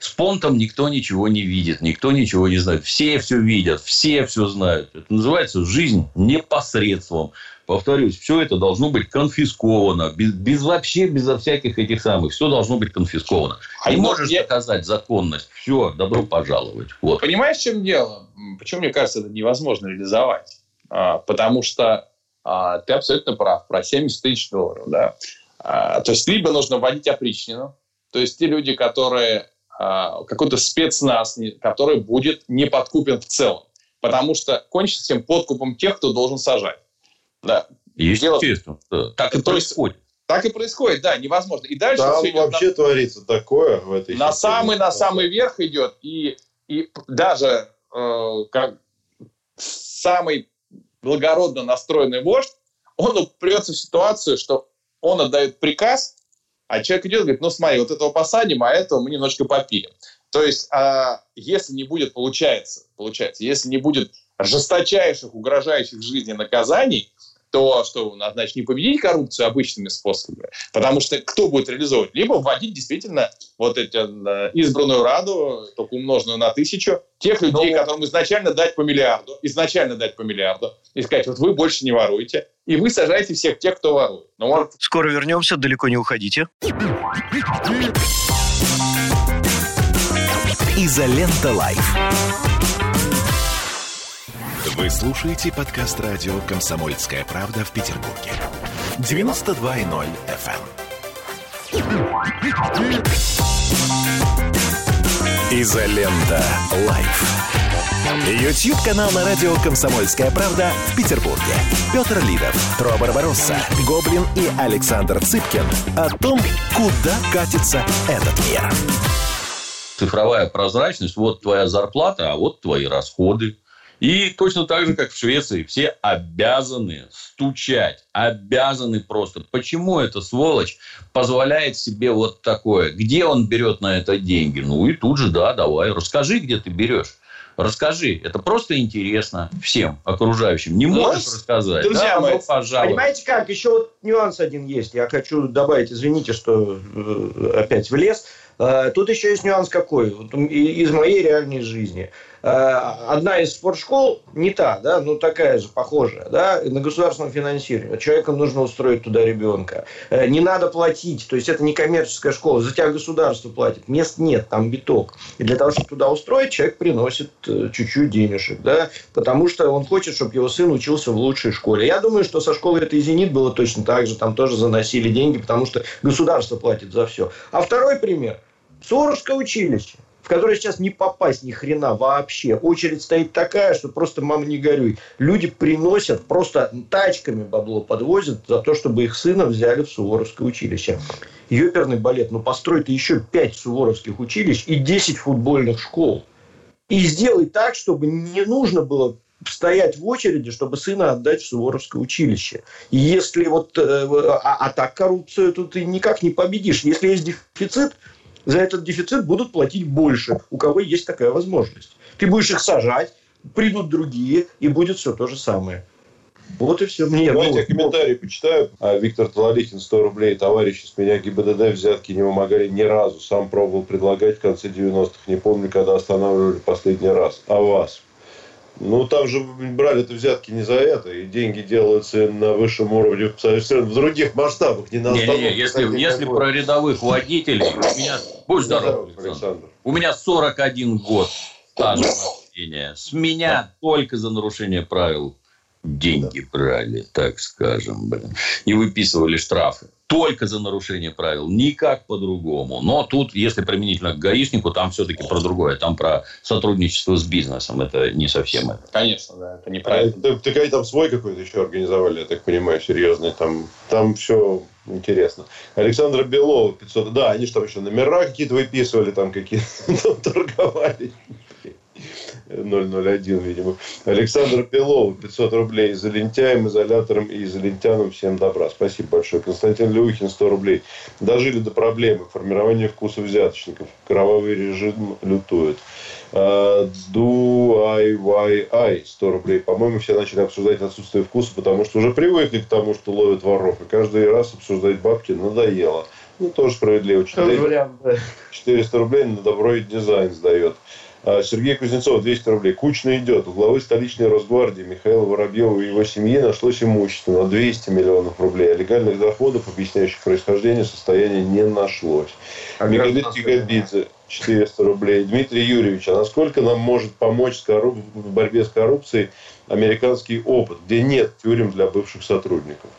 S4: С понтом никто ничего не видит, никто ничего не знает. Все все видят, все все знают. Это называется жизнь непосредством. Повторюсь, все это должно быть конфисковано. Без, без вообще, безо всяких этих самых. Все должно быть конфисковано. А не можешь я... доказать законность. Все, добро пожаловать. Вот.
S2: Понимаешь, в чем дело? Почему, мне кажется, это невозможно реализовать? А, потому что а, ты абсолютно прав. Про 70 тысяч долларов. Да? А, то есть, либо нужно вводить опричнину. То есть, те люди, которые какой-то спецназ, который будет не подкупен в целом. Потому что кончится всем подкупом тех, кто должен сажать.
S4: Да. Естественно. Дело... Так и происходит.
S2: Так и происходит, да, невозможно. И дальше
S1: Там все вообще на... творится такое в этой
S2: На самый, на самый верх идет. И, и даже э, как самый благородно настроенный вождь, он упрется в ситуацию, что он отдает приказ, а человек идет и говорит, ну смотри, вот этого посадим, а этого мы немножко попилим. То есть, а, если не будет, получается, получается, если не будет жесточайших, угрожающих жизни наказаний, то что у нас, значит, не победить коррупцию обычными способами, потому что кто будет реализовывать? Либо вводить действительно вот эту э, избранную раду, только умноженную на тысячу, тех людей, Но... Ну. которым изначально дать по миллиарду, изначально дать по миллиарду, и сказать, вот вы больше не воруете, и вы сажаете всех тех, кто ворует.
S3: Но ну. Скоро вернемся, далеко не уходите.
S5: Изолента Live. Вы слушаете подкаст радио «Комсомольская правда» в Петербурге. 92.0 FM. Изолента. Live. Ютьюб-канал на радио «Комсомольская правда» в Петербурге. Петр Лидов, Тро Барбаросса, Гоблин и Александр Цыпкин о том, куда катится этот мир.
S4: Цифровая прозрачность, вот твоя зарплата, а вот твои расходы. И точно так же, как в Швеции, все обязаны стучать, обязаны просто. Почему эта сволочь позволяет себе вот такое? Где он берет на это деньги? Ну и тут же, да, давай, расскажи, где ты берешь. Расскажи. Это просто интересно всем окружающим. Не можешь ну, рассказать?
S3: Друзья да, мои, ну, пожалуйста. понимаете как? Еще вот нюанс один есть. Я хочу добавить, извините, что э, опять влез. Э, тут еще есть нюанс какой, из моей реальной жизни. Э, одна из спортшкол, не та, да, но такая же, похожая, да, на государственном финансировании. Человеком нужно устроить туда ребенка. Не надо платить, то есть это не коммерческая школа, за тебя государство платит, мест нет, там биток. И для того, чтобы туда устроить, человек приносит чуть-чуть денежек, да, потому что он хочет, чтобы его сын учился в лучшей школе. Я думаю, что со школы это и «Зенит» было точно так же, там тоже заносили деньги, потому что государство платит за все. А второй пример – Суворовское училище которой сейчас не попасть ни хрена вообще. Очередь стоит такая, что просто, мама, не горюй. Люди приносят, просто тачками бабло подвозят за то, чтобы их сына взяли в Суворовское училище. Ёперный балет, ну построй ты еще 5 суворовских училищ и 10 футбольных школ. И сделай так, чтобы не нужно было стоять в очереди, чтобы сына отдать в Суворовское училище. И если вот... Э, а, а так коррупцию тут ты никак не победишь. Если есть дефицит, за этот дефицит будут платить больше, у кого есть такая возможность. Ты будешь их сажать, придут другие, и будет все то же самое. Вот и все. Мне,
S1: Давайте ну, я комментарий почитаю. А, Виктор Талалихин, 100 рублей. Товарищи с меня ГИБДД взятки не помогали ни разу. Сам пробовал предлагать в конце 90-х. Не помню, когда останавливали последний раз. А вас? Ну, там же брали это взятки не за это, и деньги делаются на высшем уровне совершенно в других масштабах,
S4: не на не, не, если, если про рядовых водителей, у меня, будь здоров, Александр. у меня 41 год стажа вождения. С меня да. только за нарушение правил деньги да. брали, так скажем, блин, и выписывали штрафы только за нарушение правил, никак по-другому. Но тут, если применительно к гаишнику, там все-таки про другое. Там про сотрудничество с бизнесом. Это не совсем это.
S2: Конечно, да, это неправильно. А,
S1: так, так там свой какой-то еще организовали, я так понимаю, серьезный. Там, там все интересно. Александра Белова, 500. Да, они же там еще номера какие-то выписывали, там какие-то торговали. 001, видимо. Александр Пилов, 500 рублей. За лентяем, изолятором и изолентянам всем добра. Спасибо большое. Константин Люхин, 100 рублей. Дожили до проблемы. Формирование вкуса взяточников. Кровавый режим лютует. Вай ай 100 рублей. По-моему, все начали обсуждать отсутствие вкуса, потому что уже привыкли к тому, что ловят воров. И каждый раз обсуждать бабки надоело. Ну, тоже справедливо. 400 рублей на добро и дизайн сдает. А, Сергей Кузнецов, 200 рублей. Кучно идет. У главы столичной Росгвардии Михаила Воробьева и его семьи нашлось имущество на 200 миллионов рублей. А легальных доходов, объясняющих происхождение состояния, не нашлось. А Мегалит Тигабидзе, 400 рублей. Дмитрий Юрьевич, а насколько нам может помочь в борьбе с коррупцией американский опыт, где нет тюрем для бывших сотрудников?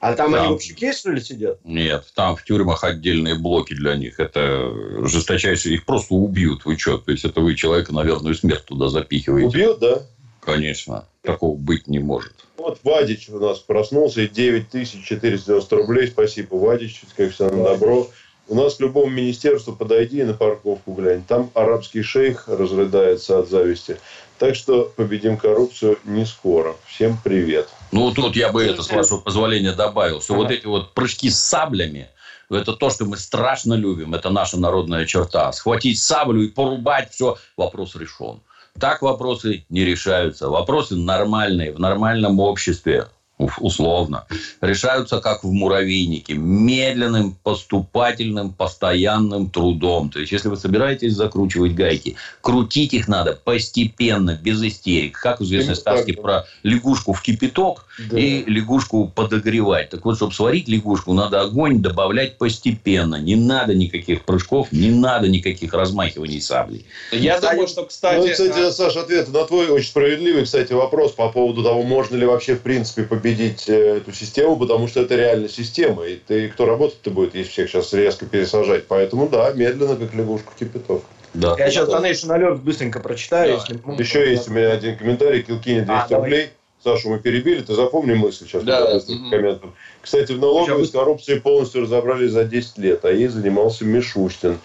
S3: А там, там они вообще есть, что ли, сидят?
S4: Нет, там в тюрьмах отдельные блоки для них. Это жесточайшие, их просто убьют. Вы что? То есть, это вы человека на верную смерть туда запихиваете.
S1: Убьют, да?
S4: Конечно. Такого быть не может.
S1: Вот Вадич у нас проснулся, и 9490 рублей. Спасибо, Вадич, как всегда, на добро. У нас к любому министерству подойди и на парковку глянь. Там арабский шейх разрыдается от зависти. Так что победим коррупцию не скоро. Всем привет.
S4: Ну, тут я бы это, с вашего позволения, добавил, что ага. вот эти вот прыжки с саблями, это то, что мы страшно любим. Это наша народная черта. Схватить саблю и порубать все, вопрос решен. Так вопросы не решаются. Вопросы нормальные, в нормальном обществе. Условно, решаются как в муравейнике, медленным, поступательным, постоянным трудом. То есть, если вы собираетесь закручивать гайки, крутить их надо постепенно, без истерик. Как в известной сказке про лягушку в кипяток да. и лягушку подогревать. Так вот, чтобы сварить лягушку, надо огонь добавлять постепенно. Не надо никаких прыжков, не надо никаких размахиваний саблей.
S1: Я думаю, что, кстати... Ну, кстати, а Саша, ответ на твой очень справедливый, кстати, вопрос по поводу того, можно ли вообще, в принципе, победить э, эту систему, потому что это реально система. И ты, кто работать-то будет, если всех сейчас резко пересажать. Поэтому, да, медленно, как лягушку кипяток.
S3: Да. Я сейчас Donation Alert быстренько прочитаю.
S1: Да. Если... Еще есть у меня один комментарий. Килкини 200 а, рублей. Давай. Сашу мы перебили, ты запомни мысль сейчас. Да. Комментом. Кстати, в налоговой с коррупцией полностью разобрались за 10 лет, а ей занимался Мишустин.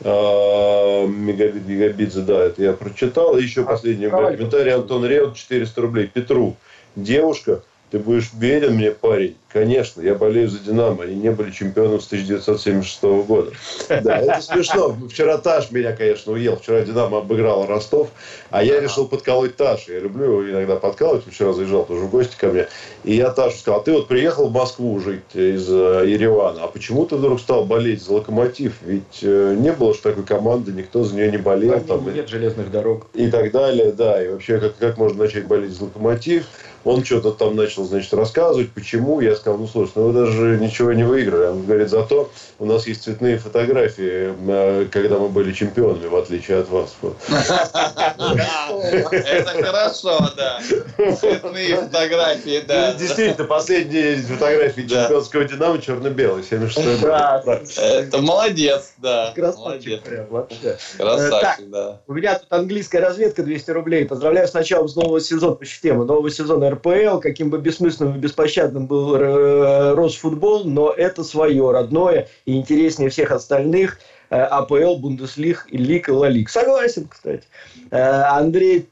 S1: А, мегабит Гигабидзе, да, это я прочитал. И еще а, последний комментарий. Антон Реут, 400 рублей. Петру, девушка, ты будешь беден мне, парень, Конечно, я болею за «Динамо». Они не были чемпионом с 1976 года. Да, это смешно. Вчера Таш меня, конечно, уел. Вчера «Динамо» обыграл Ростов, а я решил подколоть Таша. Я люблю его иногда подкалывать. Вчера заезжал тоже в гости ко мне. И я Ташу сказал, ты вот приехал в Москву жить из э, Еревана, а почему ты вдруг стал болеть за «Локомотив»? Ведь э, не было же такой команды, никто за нее не болел.
S3: Там, нет железных дорог.
S1: И так далее, да. И вообще, как, как можно начать болеть за «Локомотив»? Он что-то там начал, значит, рассказывать, почему. Я сказал, ну, слушай, ну вы даже ничего не выиграли. Он говорит, зато у нас есть цветные фотографии, э, когда мы были чемпионами, в отличие от вас.
S2: Это хорошо, да. Цветные фотографии, да.
S1: Ну, действительно, последние фотографии чемпионского «Динамо» черно-белые, 76
S2: Это молодец, да.
S3: Красавчик Красавчик, да. У меня тут английская разведка 200 рублей. Поздравляю с началом с нового сезона по системе. Нового сезона РПЛ, каким бы бессмысленным и беспощадным был э, Росфутбол, но это свое, родное и интереснее всех остальных. Э, АПЛ, Бундеслиг, Лиг и Ла Лиг. Согласен, кстати. Э, Андрей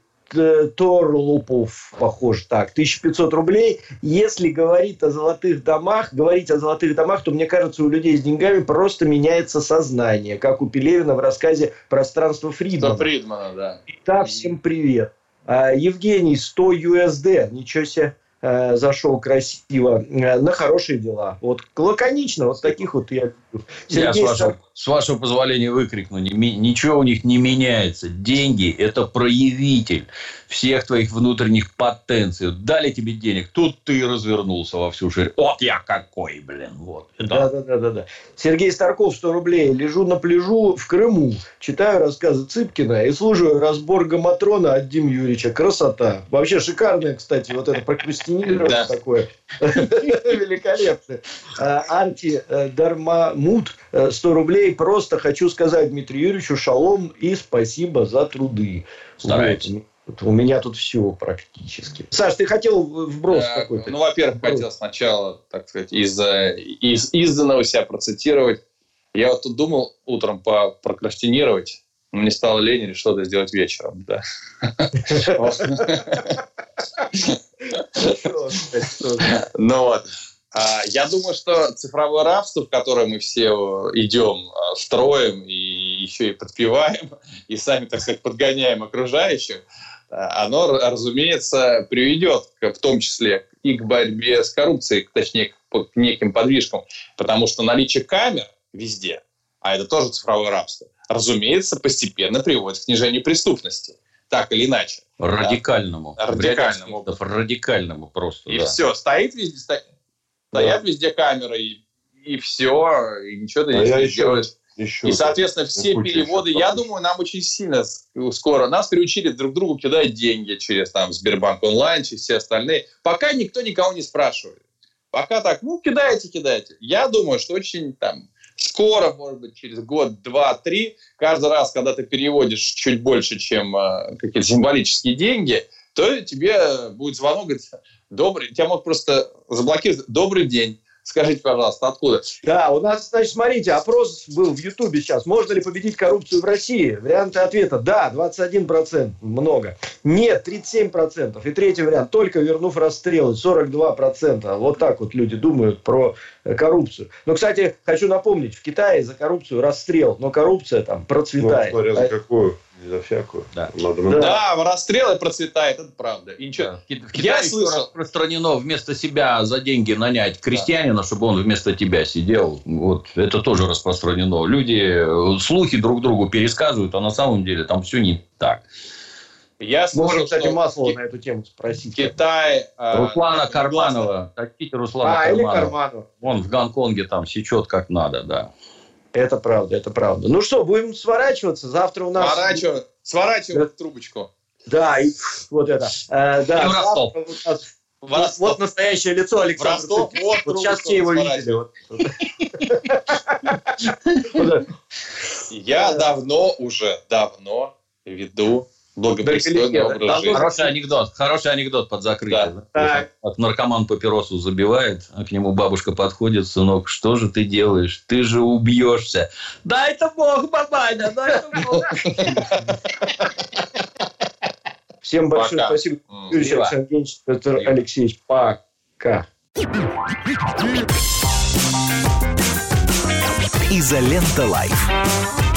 S3: Торлупов, похож так, 1500 рублей. Если говорить о золотых домах, говорить о золотых домах, то, мне кажется, у людей с деньгами просто меняется сознание, как у Пелевина в рассказе «Пространство Фридмана».
S2: Фридмана, да.
S3: Итак, всем привет. А, Евгений, 100 USD, ничего себе. Э, зашел красиво, э, на хорошие дела. Вот лаконично, вот таких вот я
S4: Сергей я, с вашего, с вашего позволения, выкрикну. Ничего у них не меняется. Деньги – это проявитель всех твоих внутренних потенций. Дали тебе денег, тут ты развернулся во всю ширь. Вот я какой, блин. Вот.
S3: Да, да, да, да, да. Сергей Старков, 100 рублей. Лежу на пляжу в Крыму. Читаю рассказы Цыпкина и слушаю разбор Гаматрона от Дим Юрьевича. Красота. Вообще шикарная, кстати, вот это прокрастинирование такое. Великолепно. А, Анти-дармамут 100 рублей. Просто хочу сказать Дмитрию Юрьевичу шалом и спасибо за труды.
S4: Старайтесь.
S3: Вот у меня тут все практически. Саш, ты хотел вброс
S2: да,
S3: какой-то?
S2: Ну, во-первых, хотел сначала, так сказать, из, из изданного себя процитировать. Я вот тут думал утром по прокрастинировать. Мне стало лень или что-то сделать вечером. Да. Ну вот. А, я думаю, что цифровое рабство, в которое мы все идем, а, строим и еще и подпеваем, и сами, так сказать, подгоняем окружающих, оно, разумеется, приведет в том числе и к борьбе с коррупцией, точнее, к неким подвижкам, потому что наличие камер везде, а это тоже цифровое рабство, разумеется, постепенно приводит к снижению преступности так или иначе.
S4: Радикальному.
S2: Да. Радикальному.
S4: Радикальному просто.
S2: И да. все, стоит везде, стоит, да. стоят везде камеры, и, и все, и ничего ты а не сделаешь. Еще и, соответственно, все переводы, я думаю, нам очень сильно скоро, нас приучили друг другу кидать деньги через там Сбербанк онлайн, через все остальные. Пока никто никого не спрашивает. Пока так, ну, кидайте, кидайте. Я думаю, что очень там скоро, может быть, через год, два, три, каждый раз, когда ты переводишь чуть больше, чем э, какие-то символические деньги, то тебе будет звонок, говорит, добрый, тебя могут просто заблокировать, добрый день, Скажите, пожалуйста, откуда?
S3: Да, у нас, значит, смотрите, опрос был в Ютубе сейчас. Можно ли победить коррупцию в России? Варианты ответа. Да, 21%. Много. Нет, 37%. И третий вариант. Только вернув расстрелы. 42%. Вот так вот люди думают про э, коррупцию. Но, кстати, хочу напомнить, в Китае за коррупцию расстрел. Но коррупция там процветает.
S1: Ну, смотря за какую. За всякую.
S4: Да.
S1: Надо
S2: Да, в расстрелы процветает, это правда. И ничего.
S4: Да. В Ки- в
S2: Я
S4: Китае
S2: слышал.
S4: распространено вместо себя за деньги нанять крестьянина, чтобы он вместо тебя сидел. Вот это тоже распространено. Люди э, слухи друг другу пересказывают, а на самом деле там все не так.
S2: Я слышал,
S3: Можно, кстати,
S2: что
S3: Маслова на эту тему спросить.
S2: Китай... а,
S4: Руслана Карманова, такие Руслана
S3: А, или
S4: Карманова.
S3: Карману.
S4: Он в Гонконге там сечет как надо, да.
S3: Это правда, это правда. Ну что, будем сворачиваться. Завтра у нас...
S2: Сворачиваем, сворачиваем трубочку.
S3: Да, и вот это. Э, да,
S4: И Ростов.
S3: у нас-
S2: В
S3: Вот,
S2: Ростов.
S3: вот настоящее лицо Александра.
S2: Ростов, вот
S3: Вот сейчас все его видели. вот. Вот.
S2: Я давно уже, давно веду благопристойный образ жизни.
S4: Хороший анекдот, хороший анекдот под закрытие.
S2: Да.
S3: Так.
S4: Как наркоман папиросу забивает, а к нему бабушка подходит, сынок, что же ты делаешь? Ты же убьешься. Да это Бог, бабаня, да это Бог.
S3: Всем большое
S2: Пока.
S3: спасибо. Юрий. Александрович, Петр. Алексеевич, пока.
S5: Изолента Live.